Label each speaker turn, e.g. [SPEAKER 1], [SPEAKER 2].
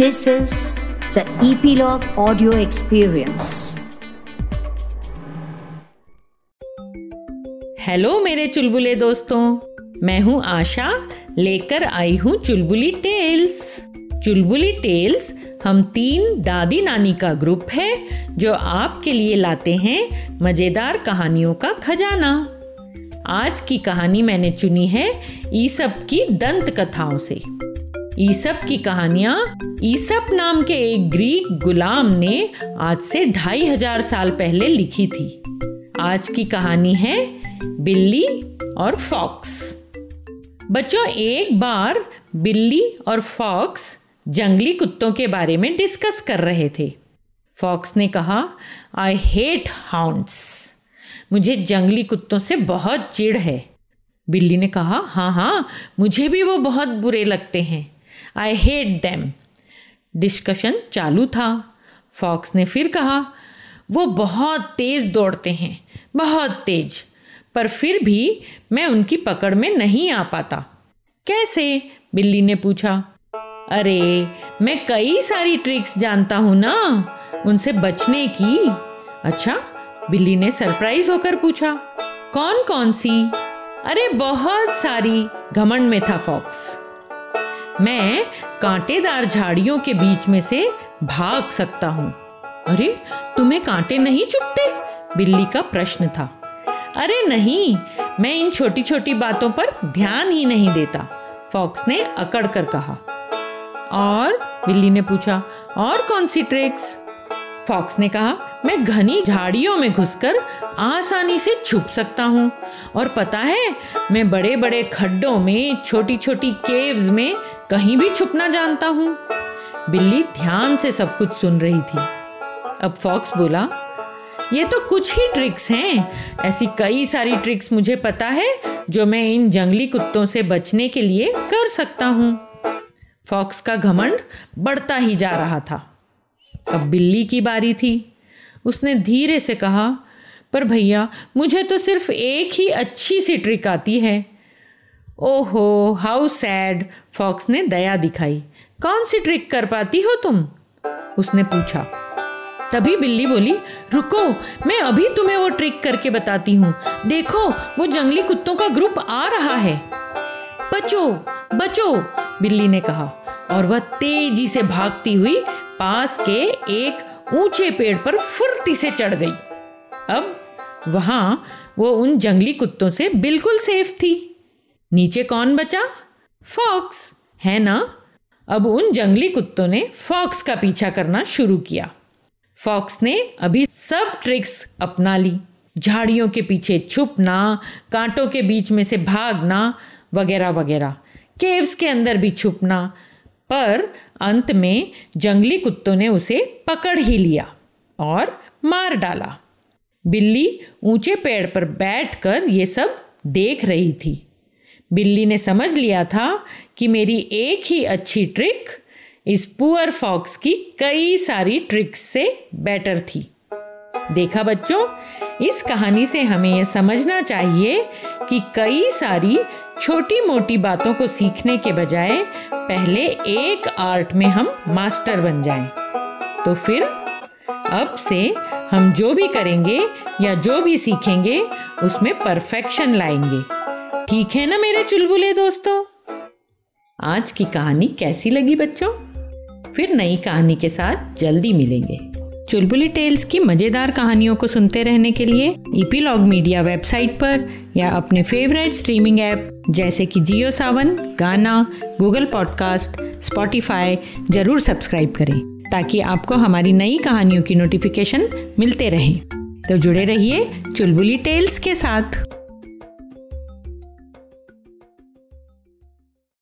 [SPEAKER 1] This is the Epilogue Audio Experience.
[SPEAKER 2] Hello मेरे चुलबुले दोस्तों। मैं हूँ आशा। लेकर आई हूँ चुलबुली टेल्स। चुलबुली टेल्स हम तीन दादी नानी का ग्रुप है, जो आपके लिए लाते हैं मज़ेदार कहानियों का खजाना। आज की कहानी मैंने चुनी है ईसप की दंत कथाओं से। ईसप की कहानियाँ। ईसप नाम के एक ग्रीक गुलाम ने आज से ढाई हज़ार साल पहले लिखी थी। आज की कहानी है बिल्ली और फॉक्स। बच्चों, एक बार बिल्ली और फॉक्स जंगली कुत्तों के बारे में डिस्कस कर रहे थे। फॉक्स ने कहा आई हेट हाउंड्स मुझे जंगली कुत्तों से बहुत चिढ़ है। बिल्ली ने कहा हाँ हाँ मुझे भी वो बहुत बुरे लगते हैं। आई हेट दैम डिस्कशन चालू था। फॉक्स ने फिर कहा, वो बहुत तेज़ दौड़ते हैं, बहुत तेज। पर फिर भी मैं उनकी पकड़ में नहीं आ पाता। कैसे? बिल्ली ने पूछा। अरे, मैं कई सारी ट्रिक्स जानता हूँ ना, उनसे बचने की। अच्छा? बिल्ली ने सरप्राइज़ होकर पूछा। कौन कौन सी? अरे, बहुत सारी। घमंड में था फॉक्स मैं कांटेदार झाड़ियों के बीच में से भाग सकता हूँ। अरे, तुम्हें कांटे नहीं चुपते? बिल्ली का प्रश्न था। अरे नहीं, मैं इन छोटी छोटी बातों पर ध्यान ही नहीं देता, फॉक्स ने अकड़ कर कहा। और बिल्ली ने पूछा, और कौन सी ट्रिक्स? फॉक्स ने कहा, मैं घनी झाड़ियों में घुसकर आसानी से छुप सकता हूँ। और पता है, मैं बड़े बड़े खड्डों में छोटी छोटी केव्स में कहीं भी छुपना जानता हूँ। बिल्ली ध्यान से सब कुछ सुन रही थी। अब फॉक्स बोला, ये तो कुछ ही ट्रिक्स हैं। ऐसी कई सारी ट्रिक्स मुझे पता है, जो मैं इन जंगली कुत्तों से बचने के लिए कर सकता हूँ। फॉक्स का घमंड बढ़ता ही जा रहा था। अब बिल्ली की बारी थी। उसने धीरे से कहा, पर भैया, मुझे तो सिर्फ़ एक ही अच्छी सी ट्रिक आती है। ओहो हाउ सैड फॉक्स ने दया दिखाई। कौन सी ट्रिक कर पाती हो तुम? उसने पूछा। तभी बिल्ली बोली, रुको, मैं अभी तुम्हें वो ट्रिक करके बताती हूँ। देखो, वो जंगली कुत्तों का ग्रुप आ रहा है। बचो बचो, बिल्ली ने कहा, और वह तेज़ी से भागती हुई पास के एक ऊँचे पेड़ पर फुर्ती से चढ़ गई। अब वहाँ वो उन जंगली कुत्तों से बिल्कुल सेफ़ थी। नीचे कौन बचा? फॉक्स, है ना? अब उन जंगली कुत्तों ने फॉक्स का पीछा करना शुरू किया। फॉक्स ने अभी सब ट्रिक्स अपना ली। झाड़ियों के पीछे छुपना, कांटों के बीच में से भागना, वगैरह वगैरह। केव्स के अंदर भी छुपना। पर अंत में जंगली कुत्तों ने उसे पकड़ ही लिया और मार डाला। बिल्ली ऊँचे पेड़ पर बैठकर ये सब देख रही थी। बिल्ली ने समझ लिया था कि मेरी एक ही अच्छी ट्रिक इस पुअर फॉक्स की कई सारी ट्रिक्स से बेटर थी देखा बच्चों, इस कहानी से हमें यह समझना चाहिए कि कई सारी छोटी मोटी बातों को सीखने के बजाय पहले एक आर्ट में हम मास्टर बन जाएँ। तो फिर, अब से हम जो भी करेंगे या जो भी सीखेंगे, उसमें परफेक्शन लाएँगे ठीक है ना मेरे चुलबुले दोस्तों? आज की कहानी कैसी लगी बच्चों? फिर नई कहानी के साथ जल्दी मिलेंगे। चुलबुली टेल्स की मज़ेदार कहानियों को सुनते रहने के लिए ईपीलॉग मीडिया वेबसाइट पर या अपने फेवरेट स्ट्रीमिंग ऐप जैसे कि Jio Saavn, Gaana, Google podcast, Spotify ज़रूर सब्सक्राइब करें ताकि आपको हमारी नई कहानियों की नोटिफिकेशन मिलते रहें। तो जुड़े रहिए चुलबुली टेल्स के साथ।